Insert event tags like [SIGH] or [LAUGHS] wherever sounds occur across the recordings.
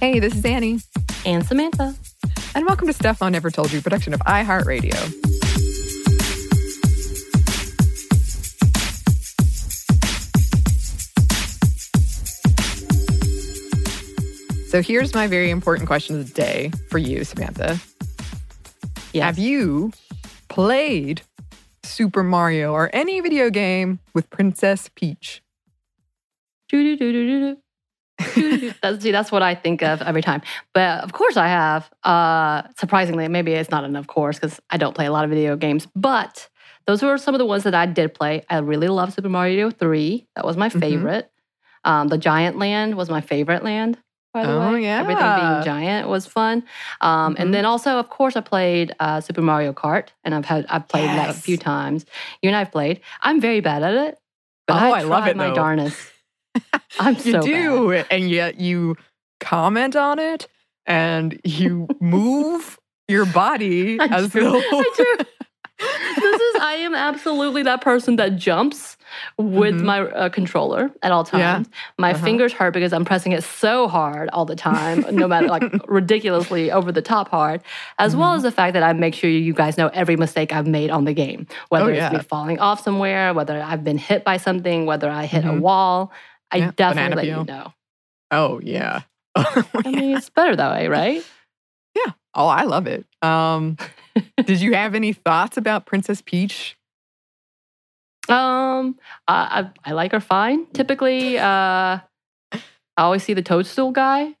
Hey, this is Annie. And Samantha. And welcome to Stuff I Never Told You, production of iHeartRadio. So here's my very important question of the day for you, Samantha. Yes. Have you played Super Mario or any video game with Princess Peach? Doo-doo-doo-doo-doo. Doo-doo-doo. [LAUGHS] that's, see, that's what I think of every time. But of course, I have. Uh, surprisingly, maybe it's not an of course because I don't play a lot of video games. But those were some of the ones that I did play. I really love Super Mario 3. That was my Mhm. favorite. Um, the Giant Land was my favorite land. By the Oh, way, everything being giant was fun. Um, Mhm. And then also, of course, I played uh, Super Mario Kart, and I've had I've played that a few times. You and I've played. I'm very bad at it, but Oh, I, I love it, my though. darnest. I'm you so do, bad. and yet you comment on it and you move your body [LAUGHS] I as do. though I do. [LAUGHS] this is I am absolutely that person that jumps with Mhm. my uh, controller at all Yeah. times. My Uh-huh. fingers hurt because I'm pressing it so hard all the time, no matter like [LAUGHS] ridiculously over the top hard, as well Mhm. as the fact that I make sure you guys know every mistake I've made on the game, whether Oh, it's me falling off somewhere, whether I've been hit by something, whether I hit a Mhm. wall. I Yeah, definitely let peel. you know. Oh yeah. [LAUGHS] I mean, it's better that way, right? Yeah. Oh, I love it. Um, [LAUGHS] did you have any thoughts about Princess Peach? Um, I, I I like her fine. Typically, uh, I always see the toadstool guy.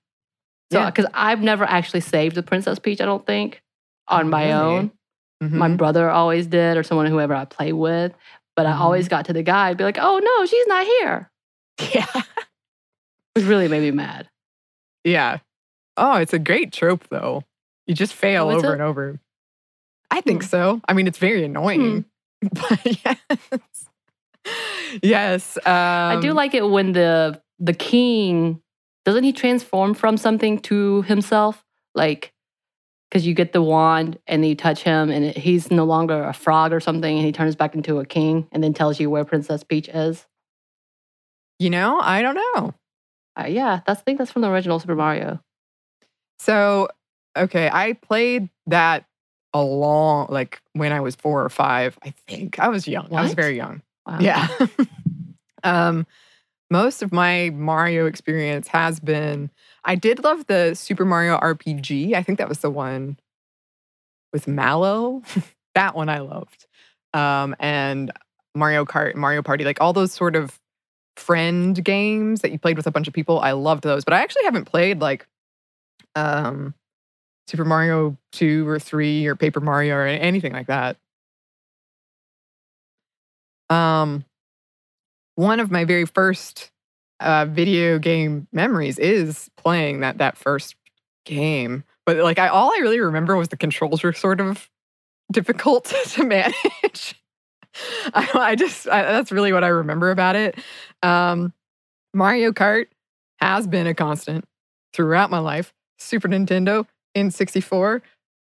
So, Yeah. because I've never actually saved the Princess Peach, I don't think, on Oh, my really? own. My Mhm. brother always did, or someone whoever I play with. But I Mhm. always got to the guy, and be like, "Oh no, she's not here," [LAUGHS] Yeah. which really made me mad. Yeah. Oh, it's a great trope though. You just fail Oh, over it? and over. I think Hmm. so. I mean, it's very annoying. [LAUGHS] But yes. [LAUGHS] Yes. Um, I do like it when the the king doesn't he transform from something to himself, like because you get the wand and you touch him and it, he's no longer a frog or something, and he turns back into a king and then tells you where Princess Peach is. You know, I don't know. Uh, yeah, that's I think that's from the original Super Mario. So, okay, I played that a long, like when I was four or five, I think. I was young. I was very young. Wow. Yeah. [LAUGHS] um, most of my Mario experience has been, I did love the Super Mario RPG. I think that was the one with Mallow. [LAUGHS] that one I loved. Um, and Mario Kart, Mario Party, like all those sort of friend games that you played with a bunch of people. I loved those, but I actually haven't played like um, Super Mario 2 or 3 or Paper Mario or anything like that. Um, one of my very first uh, video game memories is playing that that first game. But like, I all I really remember was the controls were sort of difficult [LAUGHS] to manage. [LAUGHS] I, I just I, that's really what I remember about it. Um, Mario Kart has been a constant throughout my life. Super Nintendo, N64,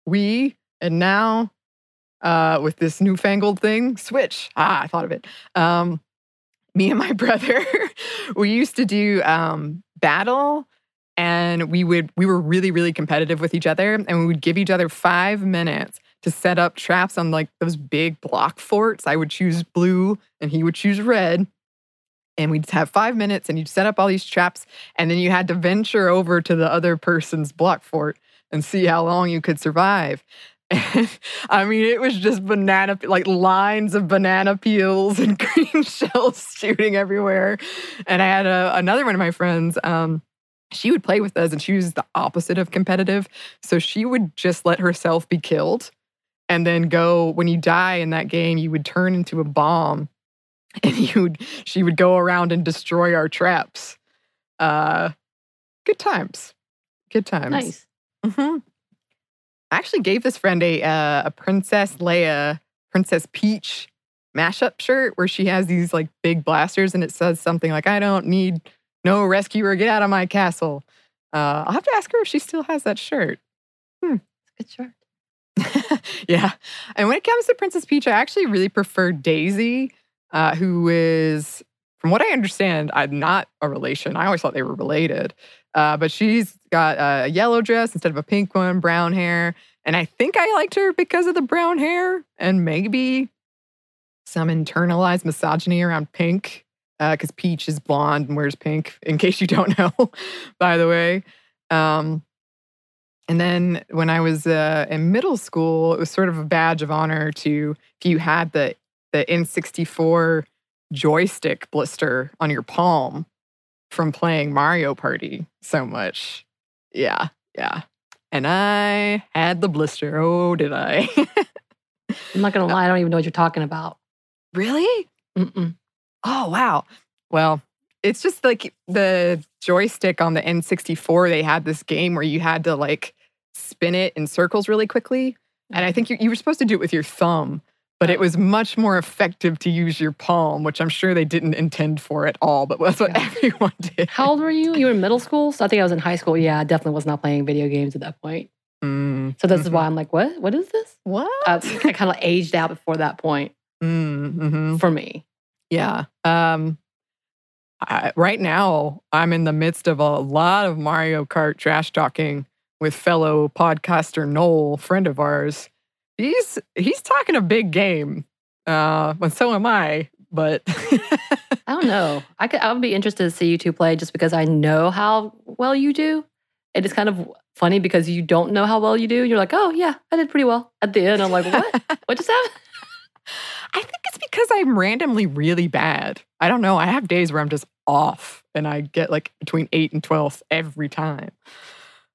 Wii, and now uh, with this newfangled thing, Switch. Ah, I thought of it. Um, me and my [LAUGHS] brother, we used to do um, battle, and we would we were really really competitive with each other, and we would give each other five minutes to set up traps on like those big block forts. I would choose blue, and he would choose red. And we'd have five minutes, and you'd set up all these traps, and then you had to venture over to the other person's block fort and see how long you could survive. [LAUGHS] And, I mean, it was just banana, like lines of banana peels and [LAUGHS] green shells shooting everywhere. And I had a, another one of my friends. Um, she would play with us, and she was the opposite of competitive. So she would just let herself be killed, and then go. When you die in that game, you would turn into a bomb, [LAUGHS] and you would. She would go around and destroy our traps. Uh, good times. Good times. Nice. hmm I actually gave this friend a uh, a Princess Leia, Princess Peach mashup shirt where she has these like big blasters and it says something like "I don't need no rescuer, get out of my castle." Uh, I'll have to ask her if she still has that shirt. Hmm, good shirt. [LAUGHS] yeah, and when it comes to Princess Peach, I actually really prefer Daisy, uh, who is from what I understand, I'm not a relation. I always thought they were related. Uh, but she's got a yellow dress instead of a pink one, brown hair. And I think I liked her because of the brown hair and maybe some internalized misogyny around pink because uh, Peach is blonde and wears pink, in case you don't [LAUGHS] know, by the way. Um, and then when I was uh, in middle school, it was sort of a badge of honor to if you had the the N64 joystick blister on your palm from playing Mario Party so much. Yeah, yeah. And I had the blister. Oh, did I? [LAUGHS] I'm not gonna lie, I don't even know what you're talking about. Really? Mm-mm. Oh, wow. Well, it's just like the joystick on the N64. They had this game where you had to like spin it in circles really quickly. And I think you, you were supposed to do it with your thumb, but it was much more effective to use your palm, which I'm sure they didn't intend for at all, but that's what yeah. [LAUGHS] everyone did. How old were you? You were in middle school? So I think I was in high school. Yeah, I definitely was not playing video games at that point. Mm. So this mm-hmm. is why I'm like, what? What is this? What? Uh, [LAUGHS] I kind of aged out before that point mm-hmm. for me. Yeah. Um, I, right now, I'm in the midst of a lot of Mario Kart trash talking with fellow podcaster Noel, friend of ours. He's he's talking a big game. Uh, but so am I. But I don't know. I could I would be interested to see you two play just because I know how well you do. It is kind of funny because you don't know how well you do. You're like, oh yeah, I did pretty well. At the end, I'm like, what? what just happened? [LAUGHS] I think it's because I'm randomly really bad. I don't know. I have days where I'm just off and I get like between 8 and 12 every time.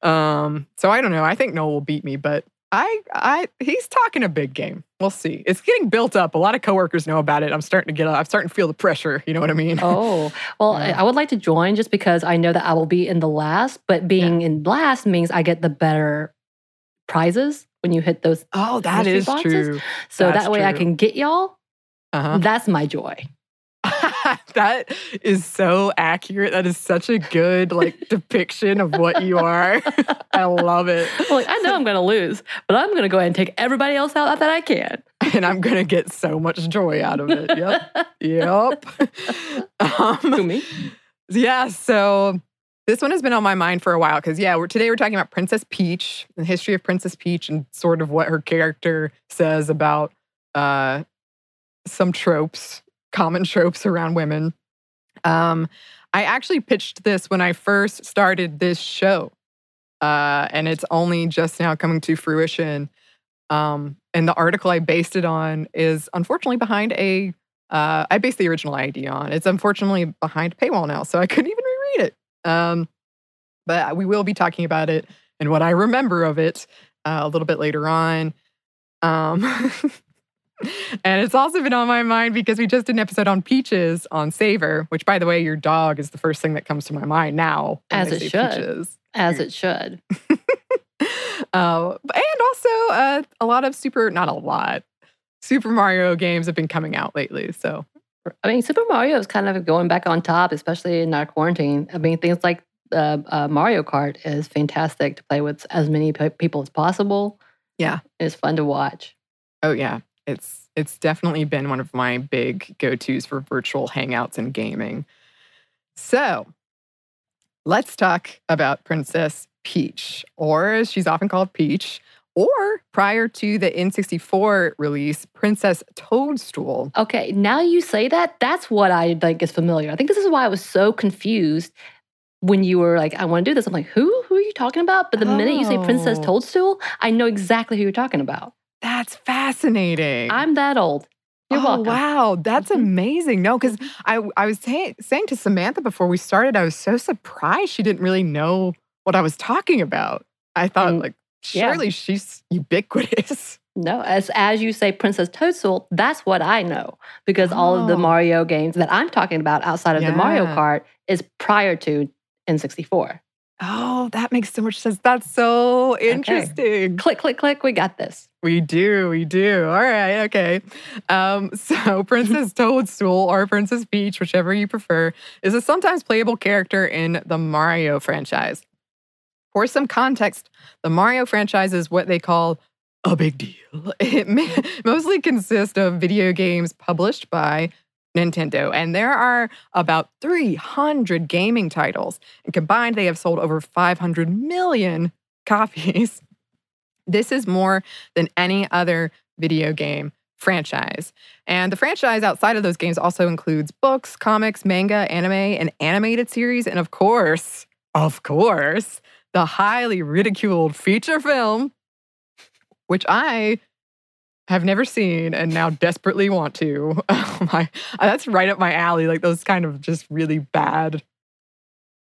Um, so I don't know. I think Noel will beat me, but I I he's talking a big game. We'll see. It's getting built up. A lot of coworkers know about it. I'm starting to get I'm starting to feel the pressure, you know what I mean? Oh. Well, [LAUGHS] yeah. I would like to join just because I know that I will be in the last, but being yeah. in last means I get the better prizes when you hit those. Oh, that is boxes. true. So That's that way true. I can get y'all. Uh-huh. That's my joy. [LAUGHS] that is so accurate. That is such a good like [LAUGHS] depiction of what you are. [LAUGHS] I love it. Like I know I'm going to lose, but I'm going to go ahead and take everybody else out that I can, and I'm going to get so much joy out of it. Yep, yep. Um, to me, yeah. So this one has been on my mind for a while because yeah, we're, today we're talking about Princess Peach, the history of Princess Peach, and sort of what her character says about uh, some tropes, common tropes around women. Um, I actually pitched this when I first started this show, uh, and it's only just now coming to fruition. Um, and the article I based it on is unfortunately behind a. Uh, I based the original idea on. It's unfortunately behind paywall now, so I couldn't even reread it. Um, but we will be talking about it and what I remember of it uh, a little bit later on. Um, [LAUGHS] and it's also been on my mind because we just did an episode on peaches on Savor, which, by the way, your dog is the first thing that comes to my mind now. As it should. Peaches. As it [LAUGHS] should. uh, and also uh, a lot of super, not a lot, Super Mario games have been coming out lately. So I mean, Super Mario is kind of going back on top, especially in our quarantine. I mean, things like uh, uh, Mario Kart is fantastic to play with as many p- people as possible. Yeah, it's fun to watch. Oh yeah, it's it's definitely been one of my big go tos for virtual hangouts and gaming. So, let's talk about Princess Peach, or as she's often called, Peach or prior to the N64 release, Princess Toadstool. Okay, now you say that, that's what I think is familiar. I think this is why I was so confused when you were like, I want to do this. I'm like, who? Who are you talking about? But the oh. minute you say Princess oh. Toadstool, I know exactly who you're talking about. That's fascinating. I'm that old. You're oh, welcome. Wow, that's mm-hmm. amazing. No, because mm-hmm. I, I was say, saying to Samantha before we started, I was so surprised she didn't really know what I was talking about. I thought, and, like, Surely yeah. she's ubiquitous. [LAUGHS] No, as as you say, Princess Toadstool, that's what I know because oh. all of the oh. Mario games that I'm talking about outside of yeah. the Mario Kart is prior to N64. Oh, that makes so much sense. That's so interesting. Okay. Click, click, click. We got this. We do, we do. All right, okay. Um, [LAUGHS] so Princess Toadstool or Princess Peach, whichever you prefer, is a sometimes playable character in the Mario franchise. For some context, the Mario franchise is what they call a big deal. It [LAUGHS] mostly consists of video games published by Nintendo. And there are about 300 gaming titles. And combined, they have sold over 500 million [LAUGHS] copies. This is more than any other video game franchise. And the franchise outside of those games also includes books, comics, manga, anime, an animated series, and of course, of course, the highly ridiculed feature film, which I have never seen and now desperately want to. [LAUGHS] Oh my, uh, that's right up my alley. Like those kind of just really bad,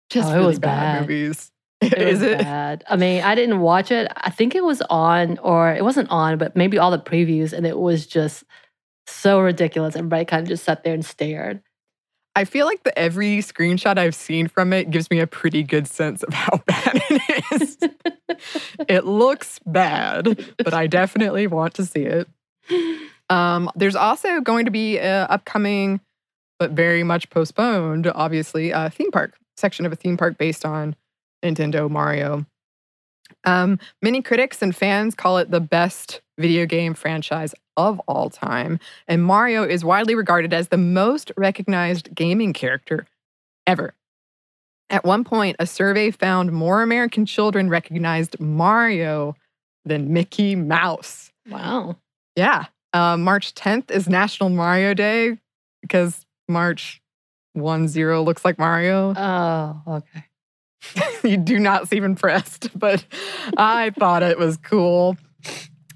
just Oh, really bad, bad. movies. It [LAUGHS] Is it? bad. I mean, I didn't watch it. I think it was on, or it wasn't on, but maybe all the previews, and it was just so ridiculous. Everybody kind of just sat there and stared. I feel like the every screenshot I've seen from it gives me a pretty good sense of how [LAUGHS] bad it is. it looks bad, but I definitely want to see it. Um, there's also going to be an upcoming, but very much postponed, obviously, a theme park section of a theme park based on Nintendo Mario. Um, many critics and fans call it the best video game franchise of all time, and Mario is widely regarded as the most recognized gaming character ever. At one point, a survey found more American children recognized Mario than Mickey Mouse. wow. Yeah. Uh, March 10th is National Mario Day because March 1 0 looks like Mario. Oh, okay. [LAUGHS] you do not seem impressed, but I thought it was cool.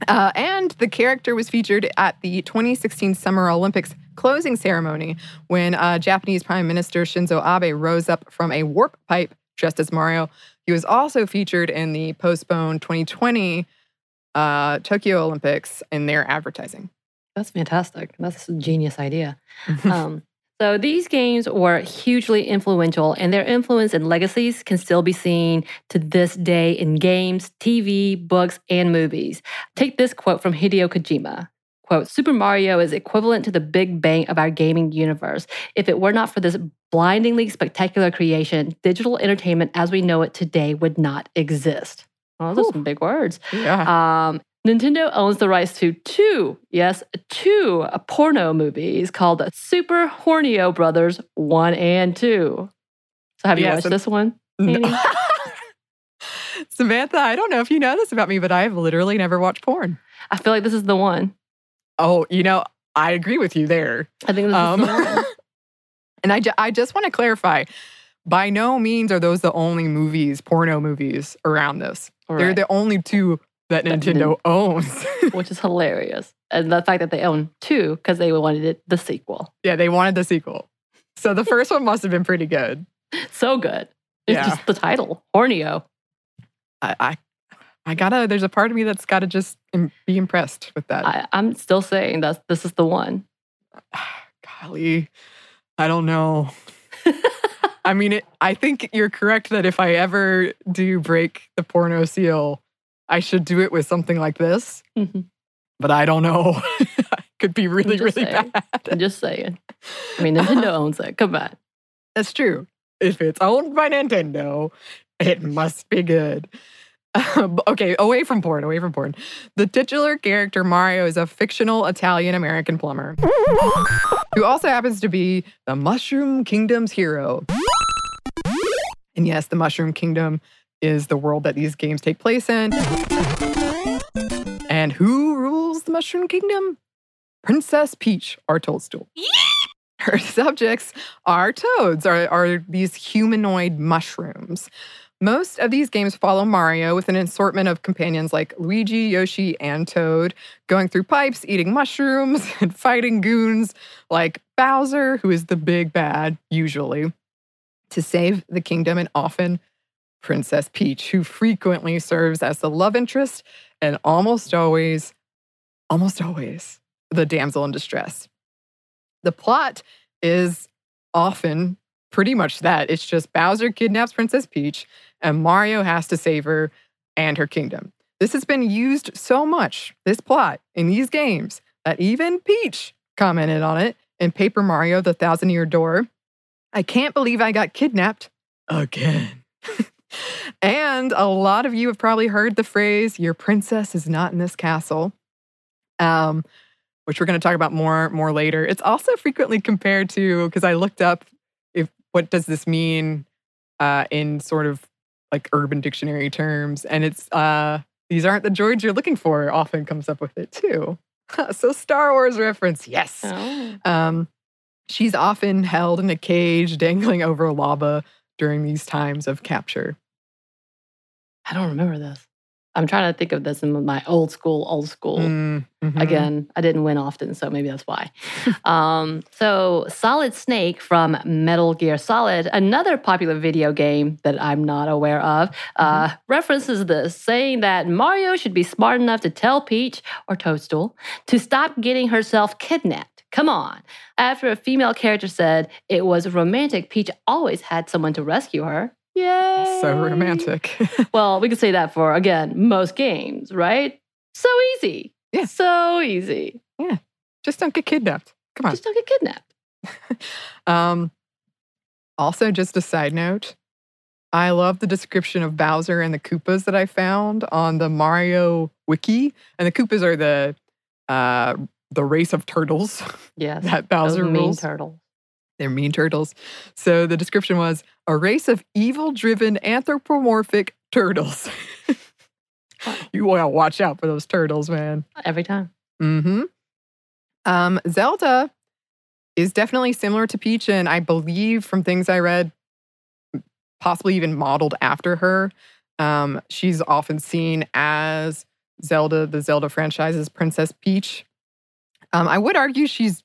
Uh, and the character was featured at the 2016 Summer Olympics closing ceremony when uh, Japanese Prime Minister Shinzo Abe rose up from a warp pipe dressed as Mario. He was also featured in the postponed 2020 uh, Tokyo Olympics in their advertising. That's fantastic. That's a genius idea. um, so these games were hugely influential, and their influence and legacies can still be seen to this day in games, TV, books, and movies. Take this quote from Hideo Kojima. Quote, Super Mario is equivalent to the Big Bang of our gaming universe. If it were not for this blindingly spectacular creation, digital entertainment as we know it today would not exist. Oh, those are some big words. yeah. Um, Nintendo owns the rights to two, yes, two porno movies called Super Hornio Brothers 1 and 2. So have you watched this one? No. [LAUGHS] Samantha, I don't know if you know this about me, but I've literally never watched porn. I feel like this is the one. Oh, you know, I agree with you there. I think this Um, is the one. [LAUGHS] and I, ju- I just want to clarify by no means are those the only movies, porno movies around this. They're the only two that That Nintendo owns. [LAUGHS] which is hilarious. And the fact that they own two because they wanted it the sequel. yeah, they wanted the sequel. So the [LAUGHS] first one must have been pretty good. So good. It's Yeah. just the title, Hornio. I, I, I gotta, there's a part of me that's gotta just be impressed with that. I, I'm still saying that this is the one. [SIGHS] Golly, I don't know. [LAUGHS] I mean, it, I think you're correct that if I ever do break the porno seal, I should do it with something like this. Mhm. But I don't know. [LAUGHS] Could be really, really saying. bad. I'm just saying. I mean, Nintendo [LAUGHS] owns it. Come on. That's true. If it's owned by Nintendo, it must be good. Um, okay, away from porn, away from porn. The titular character Mario is a fictional Italian American plumber who also happens to be the Mushroom Kingdom's hero. And yes, the Mushroom Kingdom is the world that these games take place in. And who rules the Mushroom Kingdom? Princess Peach, our toadstool. Her subjects are toads, are, are these humanoid mushrooms. Most of these games follow Mario with an assortment of companions like Luigi, Yoshi, and Toad, going through pipes, eating mushrooms, [LAUGHS] and fighting goons like Bowser, who is the big bad, usually, to save the kingdom, and often Princess Peach, who frequently serves as the love interest and almost always, almost always, the damsel in distress. The plot is often pretty much that. It's just Bowser kidnaps Princess Peach and Mario has to save her and her kingdom. This has been used so much, this plot, in these games, that even Peach commented on it in Paper Mario The Thousand Year Door. I can't believe I got kidnapped again. [LAUGHS] and a lot of you have probably heard the phrase, Your princess is not in this castle. Um, which we're going to talk about more more later. It's also frequently compared to because I looked up if what does this mean uh, in sort of like urban dictionary terms, and it's uh, these aren't the droids you're looking for. Often comes up with it too. [LAUGHS] so Star Wars reference, yes. Oh. Um, she's often held in a cage, dangling over lava during these times of capture. I don't remember this. I'm trying to think of this in my old school, old school. Mm, mhm. Again, I didn't win often, so maybe that's why. [LAUGHS] um, so, Solid Snake from Metal Gear Solid, another popular video game that I'm not aware of, uh, references this, saying that Mario should be smart enough to tell Peach or Toadstool to stop getting herself kidnapped. Come on. After a female character said it was romantic, Peach always had someone to rescue her. Yay! So romantic. [LAUGHS] Well, we could say that for, again, most games, right? So easy. Yeah. So easy. Yeah. Just don't get kidnapped. Come on. Just don't get kidnapped. [LAUGHS] Um, also, just a side note, I love the description of Bowser and the Koopas that I found on the Mario wiki. And the Koopas are the uh, the race of turtles [LAUGHS] Yes. that Those Bowser mean rules. turtle. They're mean turtles. So the description was a race of evil-driven anthropomorphic turtles. [LAUGHS] you gotta watch out for those turtles, man. Every time. Mm-hmm. Um, Zelda is definitely similar to Peach, and I believe from things I read, possibly even modeled after her. Um, she's often seen as Zelda, the Zelda franchise's Princess Peach. Um, I would argue she's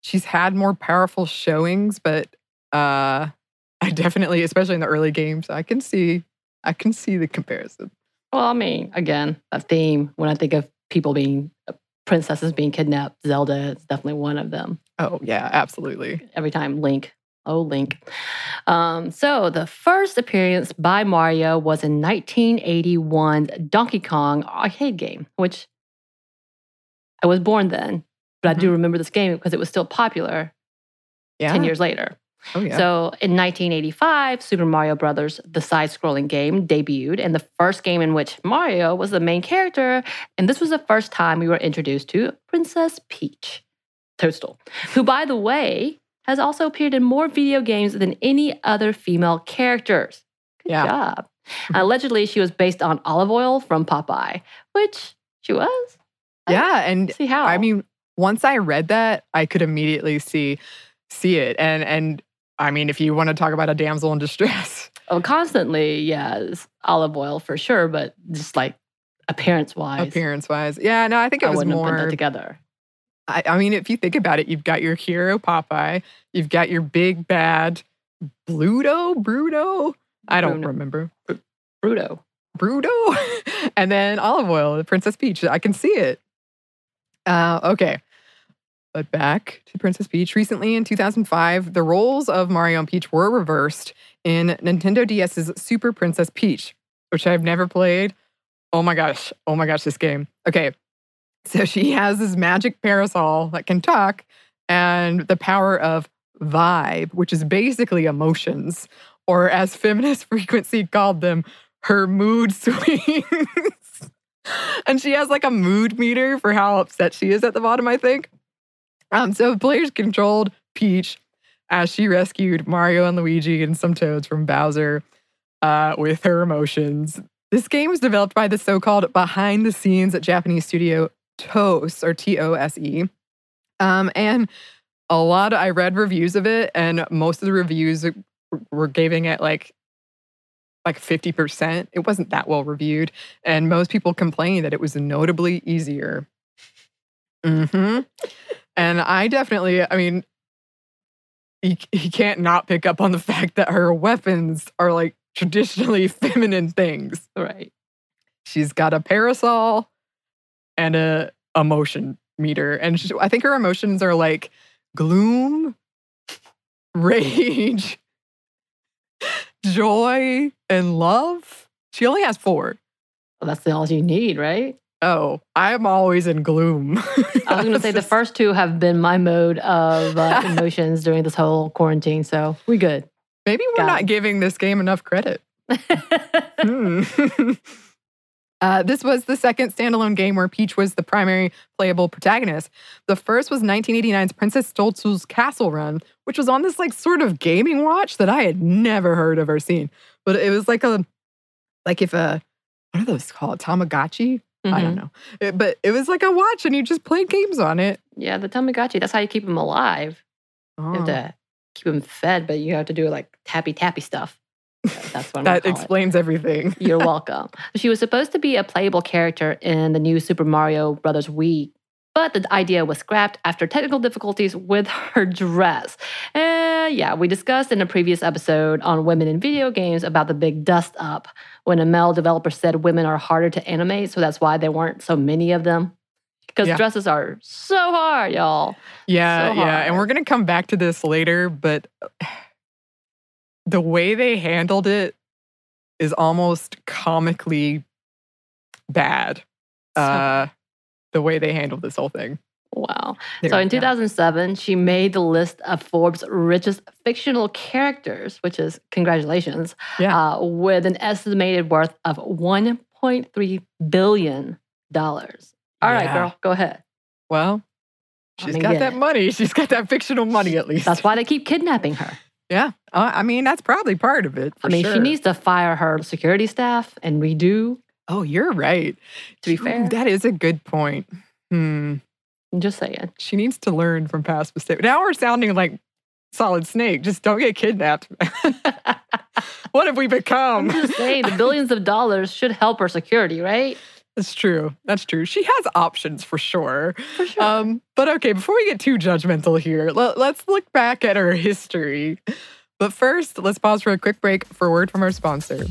she's had more powerful showings, but uh, [LAUGHS] I definitely, especially in the early games, I can see I can see the comparison. Well, I mean, again, a theme when I think of people being uh, princesses being kidnapped, Zelda is definitely one of them. Oh yeah, absolutely. Every time Link. Oh, Link. Um, so the first appearance by Mario was in 1981 Donkey Kong arcade game, which I was born then, but I do mm-hmm. remember this game because it was still popular Yeah. 10 years later. Oh yeah. So in 1985, Super Mario Brothers, the side-scrolling game, debuted, and the first game in which Mario was the main character. And this was the first time we were introduced to Princess Peach, Toadstool, who, by the way, has also appeared in more video games than any other female characters. Good Yeah. job. Mm-hmm. Allegedly, she was based on Olive Oyl from Popeye, which she was. Yeah, and See how? I mean, once I read that, I could immediately see see it. And and I mean, if you want to talk about a damsel in distress, [LAUGHS] Oh, constantly, yes, Olive Oyl for sure, but just like appearance wise, appearance wise, yeah, no, I think it I was wouldn't have put more. that together. I, I mean, if you think about it, you've got your hero Popeye, you've got your big bad Bluto, Bruto. I don't Bruno. remember Bruto. Bruto, [LAUGHS] and then Olive Oyl, the Princess Peach. I can see it. Uh, okay. But back to Princess Peach. Recently in 2005, the roles of Mario and Peach were reversed in Nintendo DS's Super Princess Peach, which I've never played. Oh my gosh. Oh my gosh, this game. Okay. So [LAUGHS] she has this magic parasol that can talk and the power of vibe, which is basically emotions, or as feminist [LAUGHS] frequency called them, her mood [LAUGHS] swings. [LAUGHS] and she has like a mood meter for how upset she is at the bottom, I think. Um, so players controlled Peach as she rescued Mario and Luigi and some toads from Bowser uh, with her emotions. This game was developed by the so-called behind the scenes Japanese studio TOSE or T O S E. Um, and a lot of, I read reviews of it, and most of the reviews were giving it like like 50%. It wasn't that well reviewed. And most people complained that it was notably easier. hmm and I definitely, I mean, he, he can't not pick up on the fact that her weapons are like traditionally [LAUGHS] feminine things. Right. She's got a parasol and a emotion meter. And she, I think her emotions are like gloom, [LAUGHS] rage, joy, and love. She only has four. Well, that's all you need, right? Oh, I'm always in gloom. [LAUGHS] I was going to say the first two have been my mode of uh, [LAUGHS] emotions during this whole quarantine, so we good. Maybe we're Got not it. giving this game enough credit. [LAUGHS] Hmm. Uh, this was the second standalone game where Peach was the primary playable protagonist. The first was 1989's Princess Toadstool's Castle Run, which was on this like sort of gaming watch that I had never heard of or seen. But it was like a, like if a, what are those called? Tamagotchi? I don't Mhm. know. It- but it was like a watch and you just played games on it. Yeah, the Tamagotchi. That's how you keep them alive. You have Oh, to keep them fed, but you have to do like tappy tappy stuff. That's what that gonna it. explains everything. [LAUGHS] You're welcome. She was supposed to be a playable character in the new Super Mario Brothers Wii, but the idea was scrapped after technical difficulties with her dress. Uh, yeah, we discussed in a previous episode on women in video games about the big dust up when a male developer said women are harder to animate, so that's why there weren't so many of them. Because Yeah. dresses are so hard, y'all. Yeah, So yeah. And we're going to come back to this later, but the way they handled it is almost comically bad. So- Uh, the way they handled this whole thing. Wow. There, So in yeah. 2007, she made the list of Forbes' richest fictional characters, which is congratulations, Yeah. uh, with an estimated worth of 1.3 billion dollars. All right, Yeah. girl, go ahead. Well, I she's mean, got get that money. [LAUGHS] She's got that fictional money at least. That's why they keep kidnapping her. Yeah. Uh, I mean, that's probably part of it. I mean, she needs to fire her security staff and redo. Oh, you're right. To be Ooh, fair. that is a good point. Hmm. I'm just saying. She needs to learn from past mistakes. Now we're sounding like Solid Snake. Just don't get kidnapped. [LAUGHS] what have we I'm become? just saying the billions of dollars should help her security, right? That's true. That's true. She has options for sure. For sure. Um, but okay, before we get too judgmental here, let, let's look back at her [LAUGHS] history. But first, let's pause for a quick break for a word from our sponsor.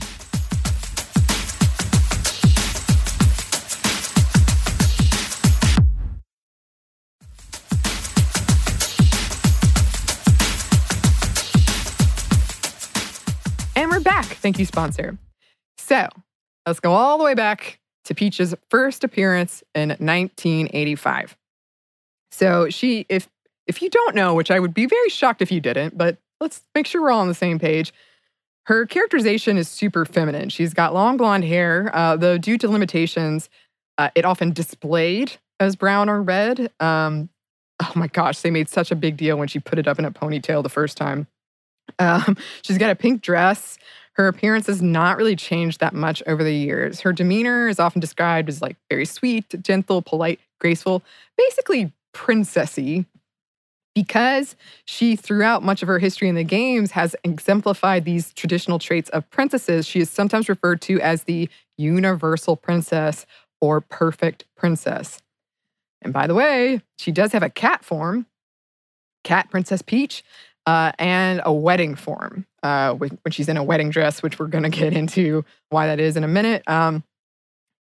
And we're back. Thank you, sponsor. So let's go all the way back to Peach's first appearance in 1985. So she, if if you don't know, which I would be very shocked if you didn't, but let's make sure we're all on the same page. Her characterization is super feminine. She's got long blonde hair, uh, though due to limitations, uh, it often displayed as brown or red. Um, oh my gosh, they made such a big deal when she put it up in a ponytail the first time. Um, she's got a pink dress. Her appearance has not really changed that much over the years. Her demeanor is often described as like very sweet, gentle, polite, graceful, basically princessy. Because she, throughout much of her history in the games, has exemplified these traditional traits of princesses, she is sometimes referred to as the universal princess or perfect princess. And by the way, she does have a cat form, Cat Princess Peach, uh, and a wedding form uh, when, she's in a wedding dress, which we're going to get into why that is in a minute. Um,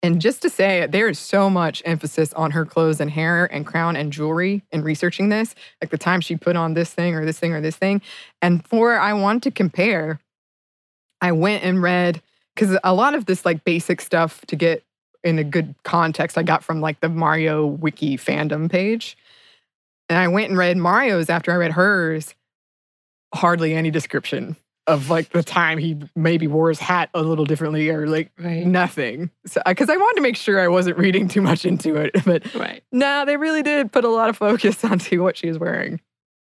and just to say, there is so much emphasis on her clothes and hair and crown and jewelry in researching this, like the time she put on this thing or this thing or this thing. And for I wanted to compare, I went and read because a lot of this like basic stuff to get in a good context I got from like the Mario wiki fandom page. And I went and read Mario's after I read hers. Hardly any description of like the time he maybe wore his hat a little differently or like right. nothing. So because I wanted to make sure I wasn't reading too much into it, [LAUGHS] but Right. no, they really did put a lot of focus [LAUGHS] onto what she was wearing.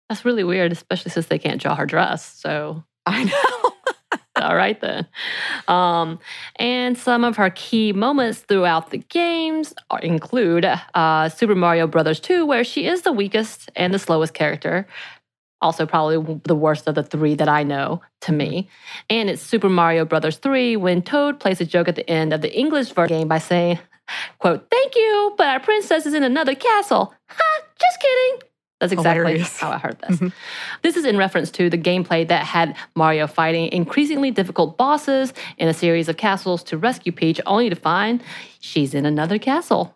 That's really weird, especially since they can't draw her dress. So I know. [LAUGHS] All right then. Um, and some of her key moments throughout the games are, include uh, Super Mario Brothers 2, where she is the weakest and the slowest character. Also, probably the worst of the three that I know to me. And it's Super Mario Brothers 3 when Toad plays a joke at the end of the English version game by saying, quote, thank you, but our princess is in another castle. Ha, just kidding. That's exactly Hilarious. how I heard this. Mhm. This is in reference to the gameplay that had Mario fighting increasingly difficult bosses in a series of castles to rescue Peach, only to find she's in another castle.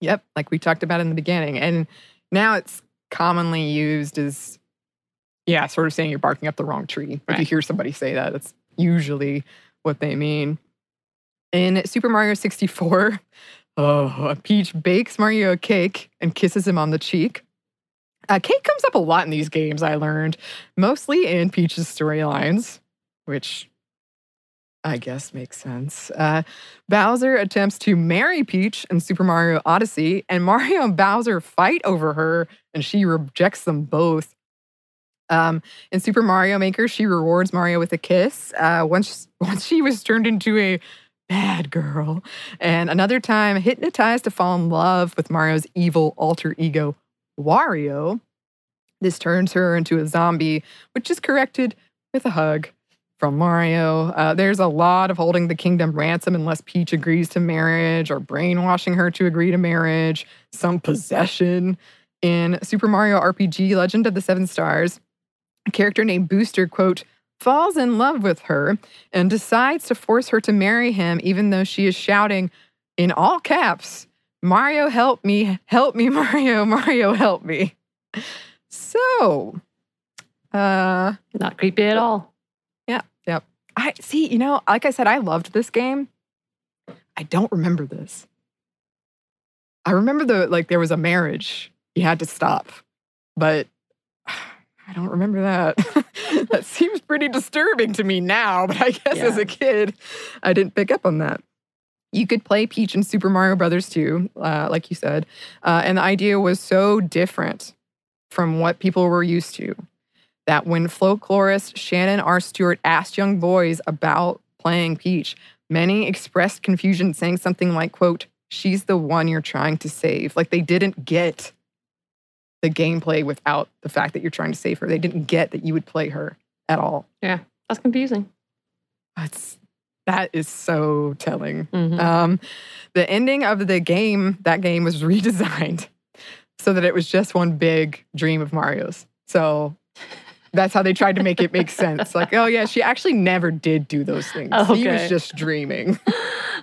Yep, like we talked about in the beginning. And now it's commonly used as, yeah, sort of saying you're barking up the wrong tree. If you hear somebody say that, that's usually what they mean. In Super Mario 64, [LAUGHS] oh, Peach bakes Mario a cake and kisses him on the cheek. Uh, cake comes up a lot in these games, I learned, mostly in Peach's storylines, which I guess makes sense. Uh, Bowser attempts to marry Peach in Super Mario Odyssey, and [LAUGHS] Mario and Bowser fight over her, and she rejects them both. Um, in Super Mario Maker, she rewards Mario with a kiss. Uh, once, [LAUGHS] once she was turned into a bad girl, and another time hypnotized to fall in love with Mario's evil alter ego, Wario. This turns her into a zombie, which is corrected with a hug from Mario. Uh, there's a lot of holding the kingdom ransom unless Peach agrees to marriage or brainwashing her to agree to marriage, some possession. In Super Mario RPG Legend of the Seven Stars, a character named Booster, quote, falls in love with her and decides to force her to marry him, even though she is shouting in all caps, Mario, help me, help me, [LAUGHS] Mario, Mario, help me. So, uh, Not creepy at all. Yeah, yeah. I see, you know, like I said, I loved this game. I don't remember this. I remember the like there was a marriage you had to stop, but I don't remember that. [LAUGHS] that seems pretty disturbing to me now, but I guess as a kid, I didn't pick up on that. You could play Peach in Super Mario Brothers 2, uh, like you said, uh, and the idea was so different from what people were used to that when folklorist Shannon R. Stewart asked young boys about playing Peach, many expressed confusion, saying something like, quote, she's the one you're trying to save. Like they didn't get the gameplay without the fact that you're trying to save her. They didn't get that you would play her at all. Yeah, that's confusing. That's that is so telling. Mhm. Um, the ending of the game, that game was [LAUGHS] redesigned so that it was just one big dream of Mario's. So that's how they tried to make it make [LAUGHS] sense. Like, oh yeah, she actually never did do those things. He was just dreaming. [LAUGHS]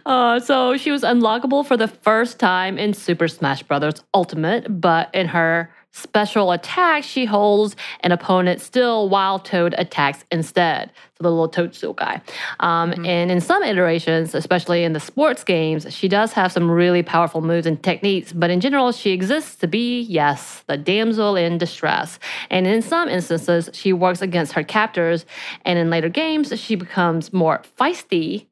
Uh, so she was unlockable for the first time in Super Smash Bros. Ultimate, but in her special attack, she holds an opponent still while Toad attacks instead. So the little Toadstool guy. Um, Mhm. And in some iterations, especially in the sports games, she does have some really powerful moves and techniques, but in general, she exists to be, yes, the damsel in distress. And in some instances, she works against her captors, and in later games, she becomes more feisty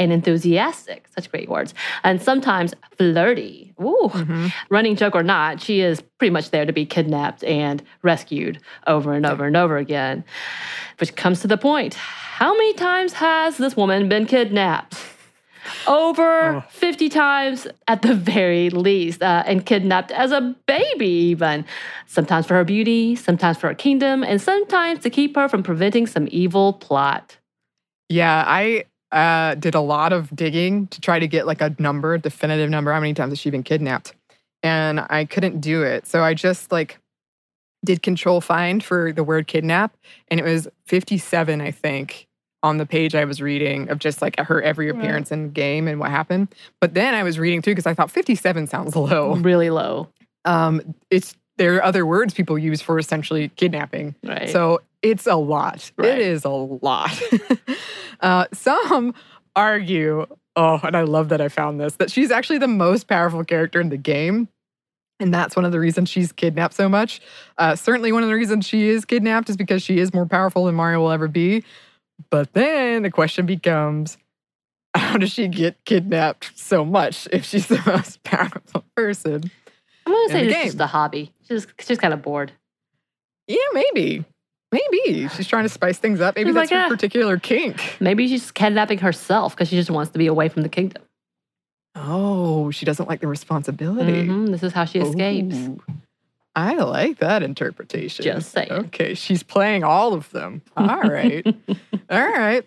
and enthusiastic, such great words, and sometimes flirty. Ooh. Mhm. Running joke or not, she is pretty much there to be kidnapped and rescued over and over and over again. Which comes to the point how many times has this woman been kidnapped? Over Oh. 50 times at the very least, uh, and kidnapped as a baby, even. Sometimes for her beauty, sometimes for her kingdom, and sometimes to keep her from preventing some evil plot. Yeah, I uh, did a lot of digging to try to get like a number, definitive number. How many times has she been kidnapped? And I couldn't do it. So I just like did control find for the word kidnap, and it was 57, I think, on the page I was reading of just like her every Right. appearance in game and what happened. But then I was reading through because I thought 57 sounds low. Really low, Um, it's there are other words people use for essentially kidnapping. right? So it's a lot. Right. It is a lot. [LAUGHS] uh, some argue, oh, and I love that I found this, that she's actually the most powerful character in the game. And that's one of the reasons she's kidnapped so much. Uh, certainly, one of the reasons she is kidnapped is because she is more powerful than Mario will ever be. But then the question becomes how does she get kidnapped so much if she's the [LAUGHS] most powerful person? I'm gonna say the it's just a hobby. She's she's kind of bored. Yeah, maybe. Maybe she's trying to spice things up. Maybe She's that's like, her particular kink. Maybe she's kidnapping herself because she just wants to be away from the kingdom. Oh, she doesn't like the responsibility. Mhm, This is how she escapes. Ooh. I like that interpretation. Just saying. Okay, she's playing all of them. All right. [LAUGHS] all right.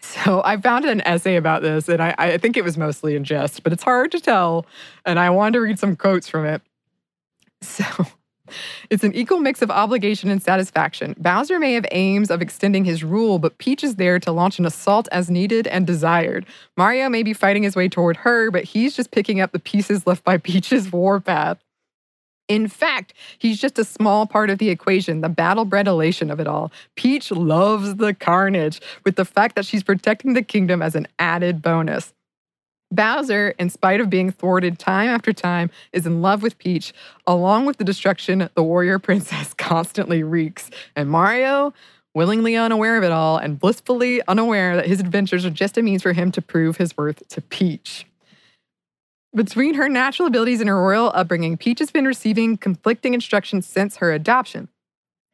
So I found an essay about this, and I, I think it was mostly in jest, but it's hard to tell. And I wanted to read some quotes from it. So it's an equal mix of obligation and satisfaction. Bowser may have aims of extending his rule, but Peach is there to launch an assault as needed and desired. Mario may be fighting his way toward her, but he's just picking up the pieces left by Peach's [LAUGHS] warpath. In fact, he's just a small part of the equation, the battle bred elation of it all. Peach loves the carnage, with the fact that she's protecting the kingdom as an added bonus. Bowser, in spite of being thwarted time after time, is in love with Peach, along with the destruction the warrior [LAUGHS] princess constantly wreaks. And Mario, willingly unaware of it all and blissfully unaware that his adventures are just a means for him to prove his worth to Peach. Between her natural abilities and her royal upbringing, Peach has been receiving conflicting instructions since her adoption.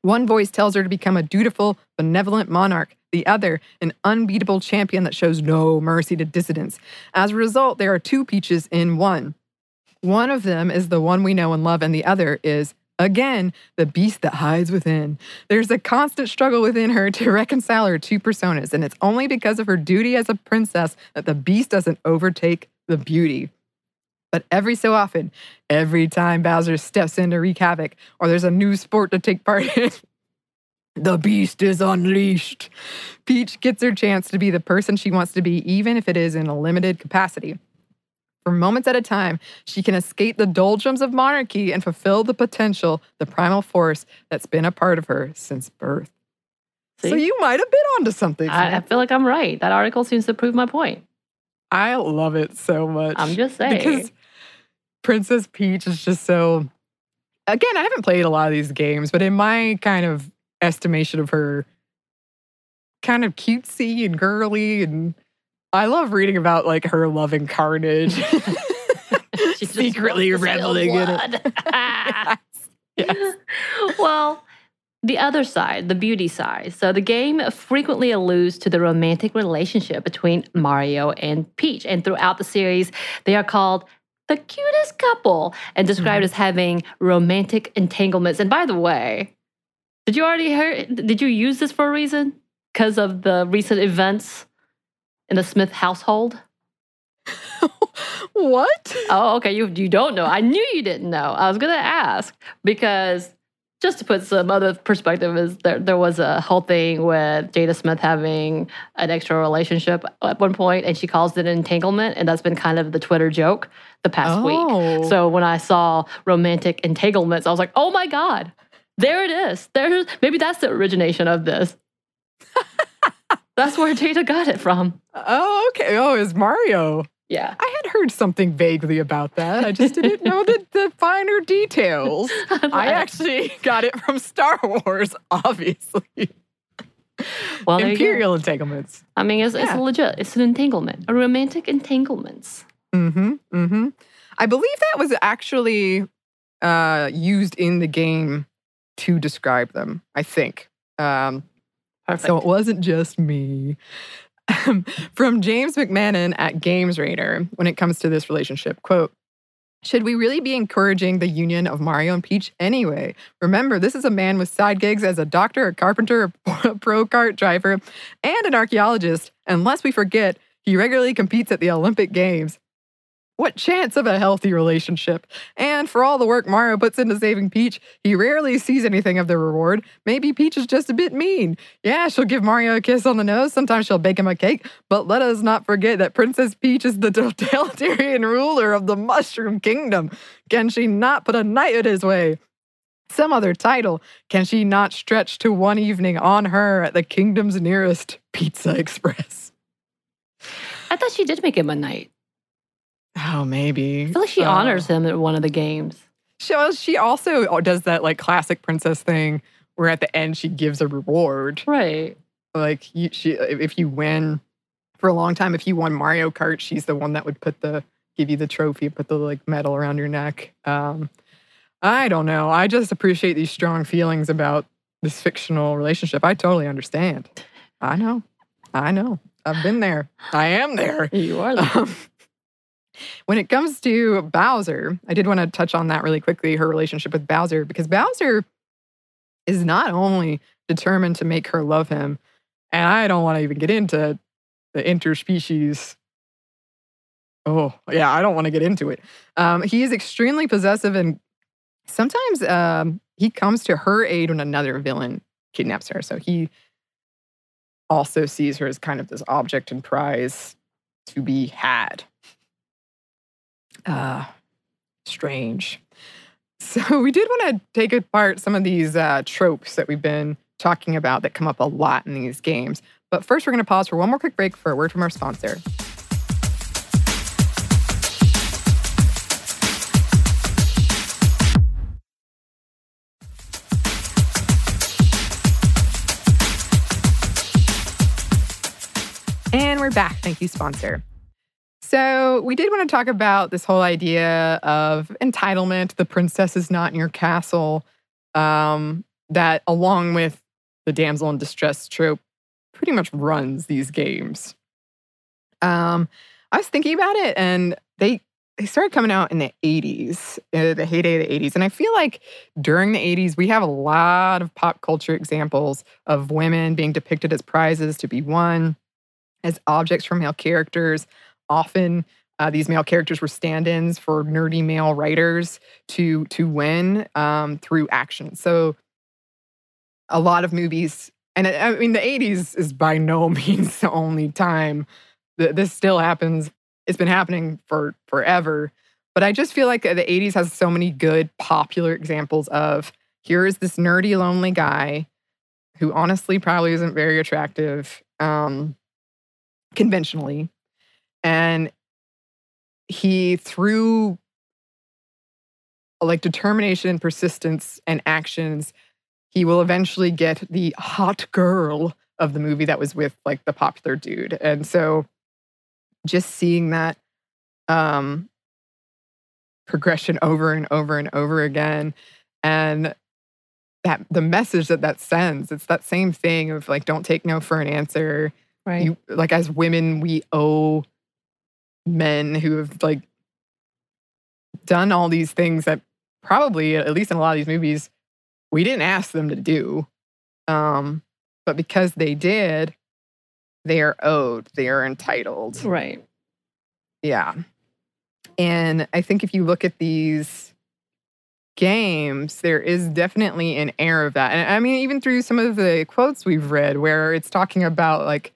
One voice tells her to become a dutiful, benevolent monarch, the other, an unbeatable champion that shows no mercy to dissidents. As a result, there are two Peaches in one. One of them is the one we know and love, and the other is, again, the beast that hides within. There's a constant struggle within her to [LAUGHS] reconcile her two personas, and it's only because of her duty as a princess that the beast doesn't overtake the beauty. But every so often, every time Bowser steps in to wreak havoc, or there's a new sport to take part in, [LAUGHS] the beast is unleashed. Peach gets her chance to be the person she wants to be, even if it is in a limited capacity. For moments at a time, she can escape the doldrums of monarchy and fulfill the potential, the primal force that's been a part of her since birth. See? So you might have been onto something. I, I feel like I'm right. That article seems to prove my point. I love it so much. I'm just saying. because Princess Peach is just so. Again, I haven't played a lot of these games, but in my kind of estimation of her, kind of cutesy and girly, and I love reading about like her loving carnage. [LAUGHS] Secretly wants to spill reveling in it. blood. [LAUGHS] yes. [LAUGHS] well, the other side, the beauty side. So the game frequently alludes to the romantic relationship between Mario and Peach. And throughout the series, they are called the cutest couple and described mm-hmm. as having romantic entanglements. And by the way, did you already hear did you use this for a reason? Because of the recent events in the Smith household? [LAUGHS] what? Oh, okay. You you don't know. I knew you didn't know. I was gonna ask because just to put some other perspective is there there was a whole thing with Jada Smith having an extra relationship at one point and she calls it an entanglement and that's been kind of the Twitter joke the past week. Oh. So when I saw romantic entanglements, I was like, oh my God, there it is. There's maybe that's the origination of this. [LAUGHS] that's where Jada got it from. Oh, okay. Oh, it's Mario. Yeah. I had heard something vaguely about that. I just didn't know the, the finer details. [LAUGHS] I actually got it from Star Wars, obviously. Well, there you go. Imperial entanglements. I mean, it's, it's legit. It's an entanglement, a romantic entanglements. Mm-hmm. Mm-hmm. I believe that was actually uh, used in the game to describe them. I think. Um. So it wasn't just me. From James McMahon at Games Radar, when it comes to this relationship, quote, should we really be encouraging the union of Mario and Peach anyway? Remember, this is a man with side gigs as a doctor, a carpenter, a [LAUGHS] pro kart driver, and an archaeologist. unless we forget, he regularly competes at the Olympic Games. What chance of a healthy relationship? And for all the work Mario puts into saving Peach, he rarely sees anything of the reward. Maybe Peach is just a bit mean. Yeah, she'll give Mario a kiss on the nose. Sometimes she'll bake him a cake. But let us not forget that Princess Peach is the [LAUGHS] totalitarian ruler of the Mushroom Kingdom. Can she not put a knighthood his way? Some other title. Can she not stretch to one evening on her at the kingdom's nearest Pizza [LAUGHS] Express? I thought she did make him a knight. Oh, maybe. I feel like she Uh, honors him at one of the games. She, she also does that like classic princess thing where at the end she gives a reward. Right. Like you, she, if you win for a long time, if you won Mario Kart, she's the one that would put the give you the trophy, put the like medal around your neck. Um, I don't know. I just appreciate these strong feelings about this fictional relationship. I totally understand. I know. I know. I've been there. I am there. You are. the- Um, when it comes to Bowser, I did want to touch on that really quickly her relationship with Bowser, because Bowser is not only determined to make her love him, and I don't want to even get into the interspecies. Oh, yeah, I don't want to get into it. Um, he is extremely possessive, and sometimes um, he comes to her aid when another villain kidnaps her. So he also sees her as kind of this object and prize to be had uh, strange. [LAUGHS] So, we did want to take apart some of these uh, tropes that we've been talking about that come up a lot in these games. But first, we're going to pause for one more quick break for a word from our sponsor. And we're back. Thank you, sponsor. So, we did want to talk about this whole idea of entitlement, the princess is not in your castle, um, that along with the damsel in distress trope, pretty much runs these games. Um, I was thinking about it, and they they started coming out in the 80s, uh, the heyday of the 80s. And I feel like during the 80s, we have a lot of pop culture examples of women being depicted as prizes to be won, as objects for male characters. Often, uh, these male characters were stand-ins for nerdy male writers to to win um, through action. So, a lot of movies, and I mean, the 80s is by no [LAUGHS] means the only time that this still happens it's been happening for forever. But I just feel like the 80s has so many good popular examples of here is this nerdy, lonely guy who honestly probably isn't very attractive um, conventionally. And he, through like determination, and persistence, and actions, he will eventually get the hot girl of the movie that was with like the popular dude. And so just seeing that um, progression over and over and over again, and that the message that that sends, it's that same thing of like, don't take no for an answer. Right. You like as women, we owe men who have like done all these things that probably, at least in a lot of these movies, we didn't ask them to do. Um, but because they did, they are owed, they are entitled. Right. Yeah. And I think if you look at these games, there is definitely an air of that. And I mean, even through some of the quotes we've read where it's talking about like,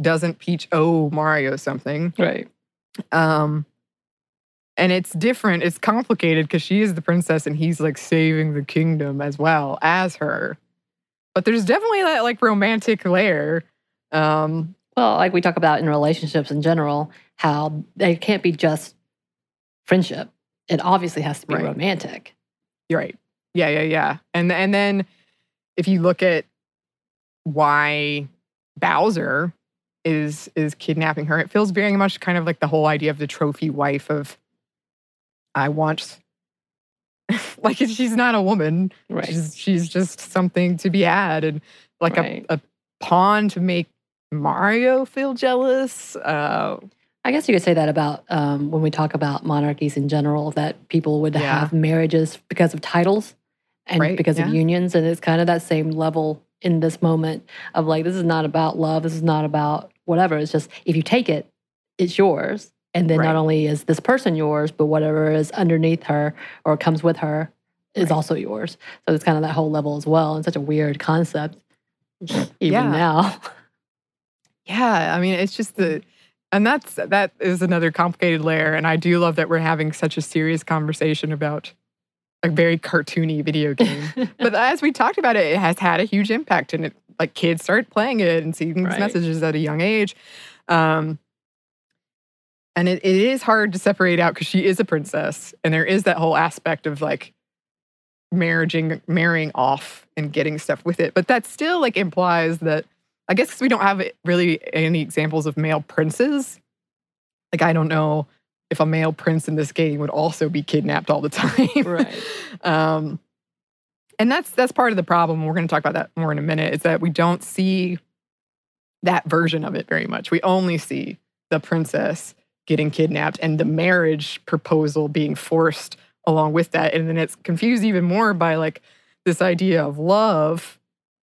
doesn't Peach owe Mario something? Right. Um, and it's different. It's complicated because she is the princess and he's like saving the kingdom as well as her. But there's definitely that like romantic layer um, well, like we talk about in relationships in general, how they can't be just friendship. It obviously has to be Right. romantic. You're right. Yeah, yeah, yeah. And and then if you look at why Bowser is is kidnapping her, it feels very much kind of like the whole idea of the trophy wife of I want [LAUGHS] like she's not a woman. Right. She's she's just something to be had and like Right. a, a pawn to make Mario feel jealous. Uh I guess you could say that about um, when we talk about monarchies in general, that people would Yeah. have marriages because of titles and Right, because yeah. of unions. And it's kind of that same level in this moment of like, this is not about love. This is not about whatever. It's just if you take it, it's yours. And then Right. not only is this person yours, but whatever is underneath her or comes with her is Right. also yours. So it's kind of that whole level as well. And such a weird concept, [LAUGHS] even Yeah. now. [LAUGHS] Yeah, I mean, it's just the, and that's that is another complicated layer. And I do love that we're having such a serious conversation about a very cartoony video game. [LAUGHS] but as we talked about it, it has had a huge impact, and it like kids start playing it and seeing these Right. messages at a young age. Um, and it, it is hard to separate out because she is a princess, and there is that whole aspect of like marrying marrying off and getting stuff with it. But that still like implies that I guess we don't have really any examples of male princes. Like I don't know if a male prince in this game would also be kidnapped all the [LAUGHS] time. Right. Um, and that's that's part of the problem. We're going to talk about that more in a minute. Is that we don't see that version of it very much. We only see the princess getting kidnapped and the marriage proposal being forced along with that. And then it's confused even more by like this idea of love,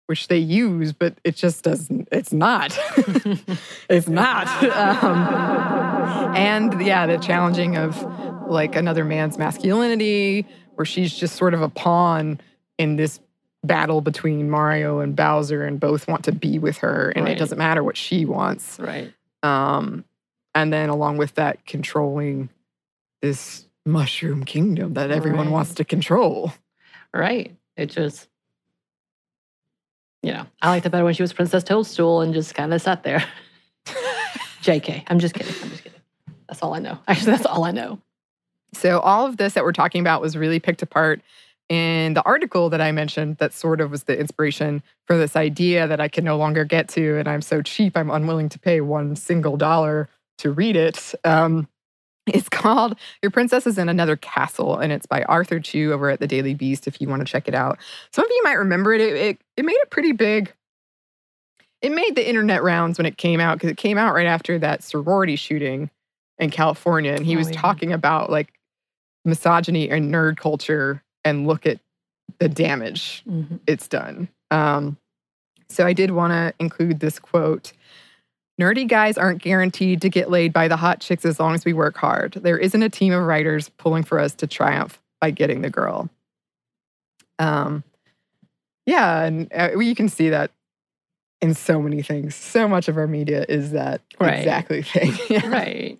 which they use, but it just doesn't. It's not. [LAUGHS] it's not. Um, and yeah, the challenging of like another man's masculinity, where she's just sort of a pawn in this battle between Mario and Bowser, and both want to be with her, and Right. it doesn't matter what she wants. right. Um, and then along with that, controlling this mushroom kingdom that everyone Right. wants to control. Right. It just, you know, I liked it better when she was Princess Toadstool and just kind of sat there. [LAUGHS] JK. I'm just kidding. I'm just kidding. That's all I know. [LAUGHS] Actually, that's all I know. So all of this that we're talking about was really picked apart in the article that I mentioned, that sort of was the inspiration for this idea that I can no longer get to, and I'm so cheap, I'm unwilling to pay one single dollar to read it. Um, [LAUGHS] it's called Your Princess is in Another Castle, and it's by Arthur Chu over at the Daily Beast if you want to check it out. Some of you might remember it. It, it, it made a pretty big, it made the internet rounds when it came out because it came out right after that sorority shooting in California. And he Oh, was yeah. talking about like misogyny and nerd culture and look at the damage Mhm. it's done. Um, so I did want to include this quote. Nerdy guys aren't guaranteed to get laid by the hot chicks as long as we work hard. There isn't a team of writers pulling for us to triumph by getting the girl. Um, yeah, and uh, you can see that in so many things. So much of our media is that Right. exactly [LAUGHS] thing. Yeah. Right.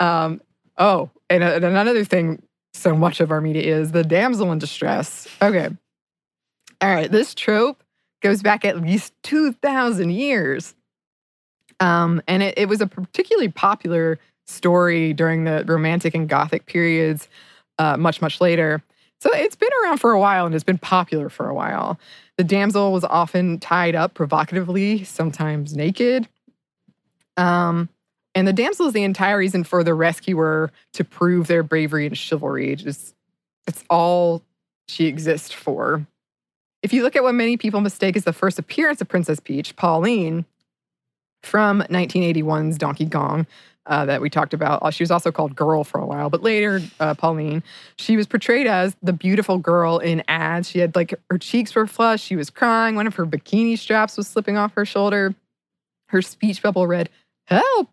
Um, oh, and, uh, and another thing, so much of our media is the damsel in distress. Okay. All right. This trope goes back at least 2,000 years. Um, and it, it was a particularly popular story during the Romantic and Gothic periods, uh, much, much later. So it's been around for a while and it's been popular for a while. The damsel was often tied up provocatively, sometimes naked. Um, and the damsel is the entire reason for the rescuer to prove their bravery and chivalry. Just, it's all she exists for. If you look at what many people mistake as the first appearance of Princess Peach, Pauline, from 1981's Donkey Kong, uh, that we talked about. Uh, She was also called Girl for a while, but later, uh, Pauline, she was portrayed as the beautiful girl in ads. She had like her cheeks were flushed, she was crying, one of her bikini straps was slipping off her shoulder. Her speech bubble read, Help!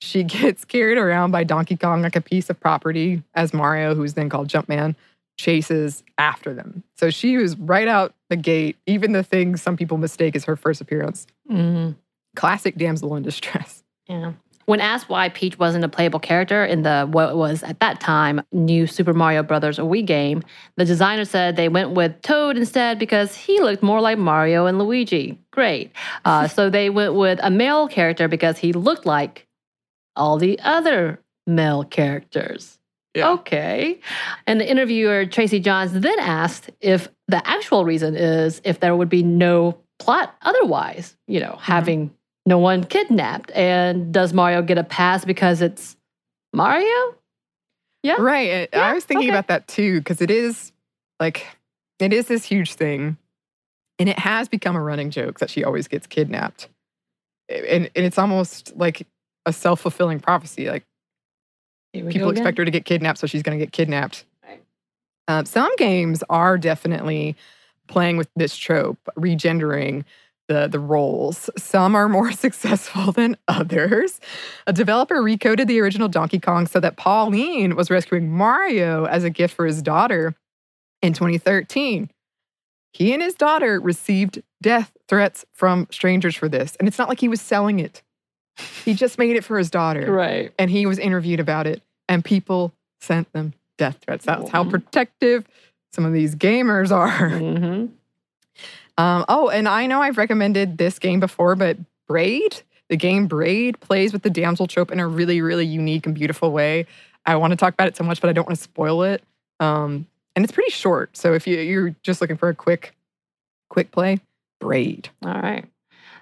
She [LAUGHS] gets carried around by Donkey Kong like a piece of property as Mario, who's then called Jumpman, chases after them. So she was right out the gate, even the things some people mistake as her first appearance. Mhm. Classic damsel in distress. Yeah. When asked why Peach wasn't a playable character in the what was at that time new Super Mario Brothers Wii game, the designer said they went with Toad instead because he looked more like Mario and Luigi. Great. Uh, so they went with a male character because he looked like all the other male characters. Yeah. Okay. And the interviewer, Tracy Johns, then asked if the actual reason is if there would be no plot otherwise, you know, mm-hmm. having no one kidnapped. And does Mario get a pass because it's Mario? Yeah. Right. I- Yeah, I was thinking okay. about that too, because it is like, it is this huge thing. And it has become a running joke that she always gets kidnapped. And, and it's almost like a self fulfilling prophecy. Like, people expect her to get kidnapped, so she's going to get kidnapped. Right. Um, some games are definitely playing with this trope, regendering the, the roles. Some are more [LAUGHS] successful than others. A developer recoded the original Donkey Kong so that Pauline was rescuing Mario as a gift for his daughter in 2013. He and his daughter received death threats from strangers for this. And it's not like he was selling it, he just made it for his daughter. Right. and he was interviewed about it and people sent them death threats. That's how Mhm. protective some of these gamers are. Hmm um, oh and i know i've recommended this game before but braid the game braid plays with the damsel trope in a really really unique and beautiful way. I want to talk about it so much but i don't want to spoil it. Um, and it's pretty short so if you, you're just looking for a quick quick play braid. All right.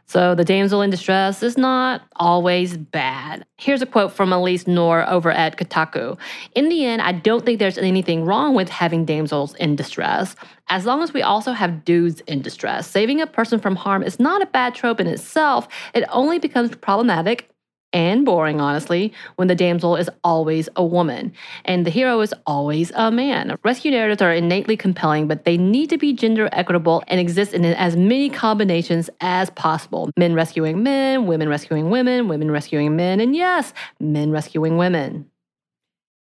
So the damsel in distress is not always bad. Here's a quote from Elise Noor over at Kotaku. In the end, I don't think there's anything wrong with having damsels in distress, as long as we also have dudes in distress. Saving a person from harm is not a bad trope in itself. It only becomes problematic and boring, honestly, when the damsel is always a woman and the hero is always a man. Rescue narratives are innately compelling, but they need to be gender equitable and exist in as many combinations as possible. Men rescuing men, women rescuing women, women rescuing men, and yes, men rescuing women.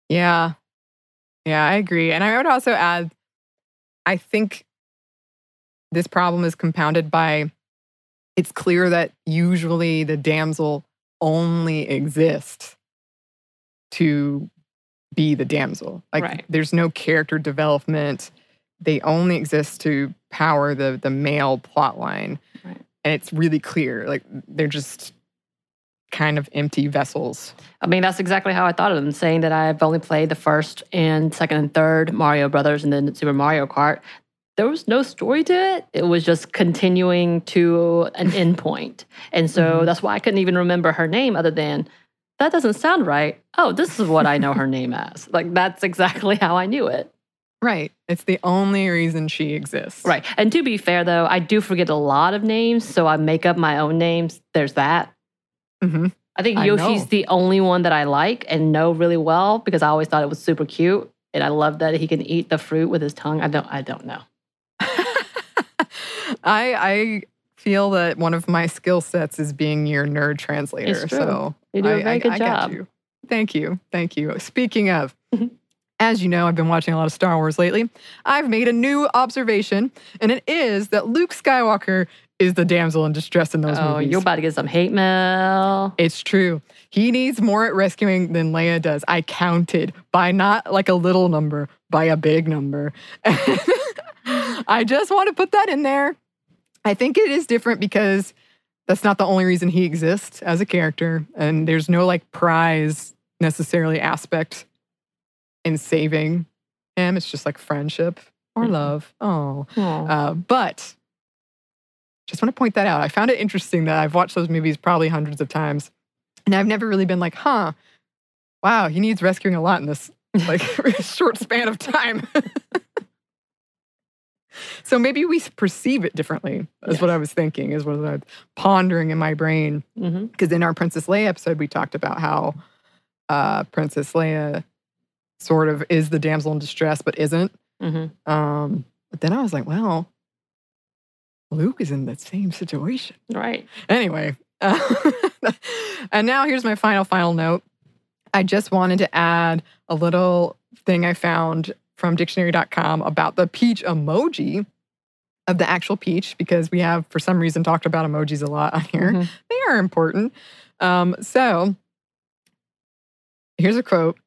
Yeah. Yeah, I agree. And I would also add, I think this problem is compounded by it's clear that usually the damsel only exist to be the damsel. Like Right. there's no character development. They only exist to power the the male plot line. Right. And it's really clear. Like they're just kind of empty vessels. I mean, that's exactly how I thought of them, saying that I've only played the first and second and third Mario Brothers and then Super Mario Kart. There was no story to it. It was just continuing to an [LAUGHS] endpoint. And so Mhm. that's why I couldn't even remember her name other than that doesn't sound right. Oh, this is what I know her name as. [LAUGHS] Like that's exactly how I knew it. Right. It's the only reason she exists. Right. And to be fair though, I do forget a lot of names, so I make up my own names. There's that. hmm I think Yoshi's know. the only one that I like and know really well because I always thought it was super cute. And I love that he can eat the fruit with his tongue. I don't I don't know. I I feel that one of my skill sets is being your nerd translator. It's true. So You do a I- very I- good I job. you. Thank you. Thank you. Speaking of, Mhm. as you know, I've been watching a lot of Star Wars lately. I've made a new observation, and it is that Luke Skywalker is the damsel in distress in those movies. oh, movies. you're about to get some hate mail. It's true. He needs more at rescuing than Leia does. I counted by not like a little number, by a big number. [LAUGHS] I just want to put that in there. I think it is different because that's not the only reason he exists as a character. And there's no like prize necessarily aspect in saving him. It's just like friendship or Mhm. love. Oh. Uh, but just want to point that out. I found it interesting that I've watched those movies probably hundreds of times, and I've never really been like, "Huh, wow, he needs rescuing a lot in this like [LAUGHS] short span of time." [LAUGHS] so maybe we perceive it differently. Is what I was thinking. Is what I was pondering in my brain. Mhm. Because in our Princess Leia episode, we talked about how uh, Princess Leia sort of is the damsel in distress, but isn't. Mhm. Um, but then I was like, well, Luke is in the same situation. Right. Anyway, uh, [LAUGHS] and now here's my final, final note. I just wanted to add a little thing I found from dictionary.com about the peach emoji of the actual peach because we have, for some reason, talked about emojis a lot on here Mhm. they are important. Um, so here's a quote.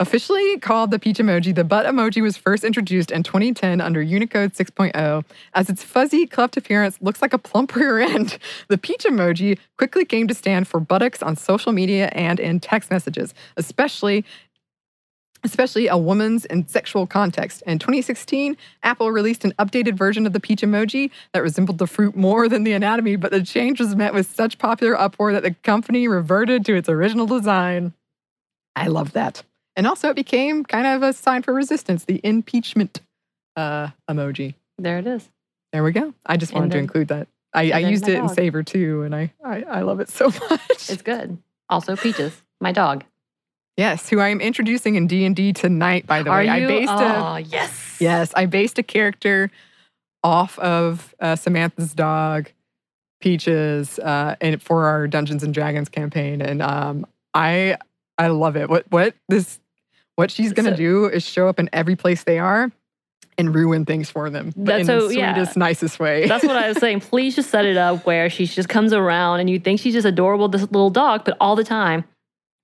Officially called the peach emoji, the butt emoji was first introduced in 2010 under Unicode 6.0. As its fuzzy, cleft appearance looks like a plump [LAUGHS] rear end, the peach emoji quickly came to stand for buttocks on social media and in text messages, especially especially a woman's in sexual context. In 2016, Apple released an updated version of the peach emoji that resembled the fruit more than the anatomy, but the change was met with such popular uproar that the company reverted to its original design. I love that. And also, it became kind of a sign for resistance the impeachment uh, emoji. There it is. There we go. I just wanted And to include that. I, I used it in dog. Savor too, and I, I, I love it so [LAUGHS] much. It's good. Also, Peaches, my dog. Yes, who I am introducing in D and D tonight. By the Are way, you? I based a oh, yes. Yes, I based a character off of uh, Samantha's dog, Peaches, uh, and for our Dungeons and Dragons campaign, and um, I I love it. What what this what she's gonna So- do is show up in every place they are and ruin things for them, but in so- the yeah. sweetest, nicest way. That's what I was saying. Please just set it up where she just comes around and you think she's just adorable, this little dog, but all the time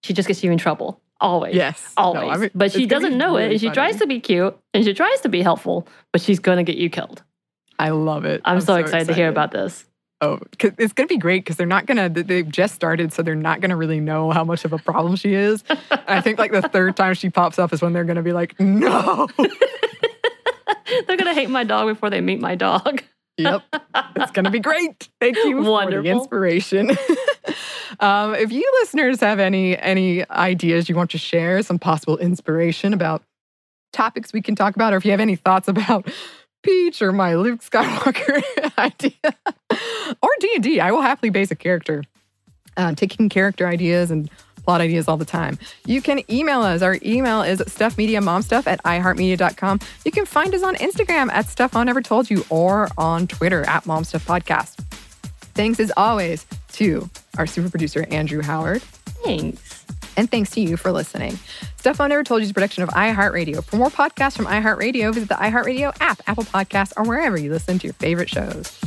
she just gets you in trouble. Always. yes, No, Always. I mean, but she doesn't know it and she funny. tries to be cute and she tries to be helpful, but she's going to get you killed. I love it. I'm, so, excited, to hear about this. Oh, it's gonna be great because they're not gonna. they- They've just started, so they're not gonna really know how much of a problem she is. I think like the third time she pops up is when they're gonna be like, "No, [LAUGHS] They're going to hate my dog before they meet my dog. yep, it's gonna be great." Thank you for the inspiration. [LAUGHS] [LAUGHS] um, if you listeners have any any ideas you want to share, some possible inspiration about topics we can talk about, or if you have any thoughts about [LAUGHS] Peach or my Luke Skywalker [LAUGHS] idea, or D and I will happily base a character, uh, taking character ideas and plot ideas all the time. You can email us. Our email is stuffmediamomstuff at iheartmedia.com. You can find us on Instagram at Stuff I Never Told You or on Twitter at MomStuffPodcast. Thanks as always to our super producer, Andrew Howard. Thanks. And thanks to you for listening. Stuff I Never Told You is a production of iHeartRadio. For more podcasts from iHeartRadio, visit the iHeartRadio app, Apple Podcasts, or wherever you listen to your favorite shows.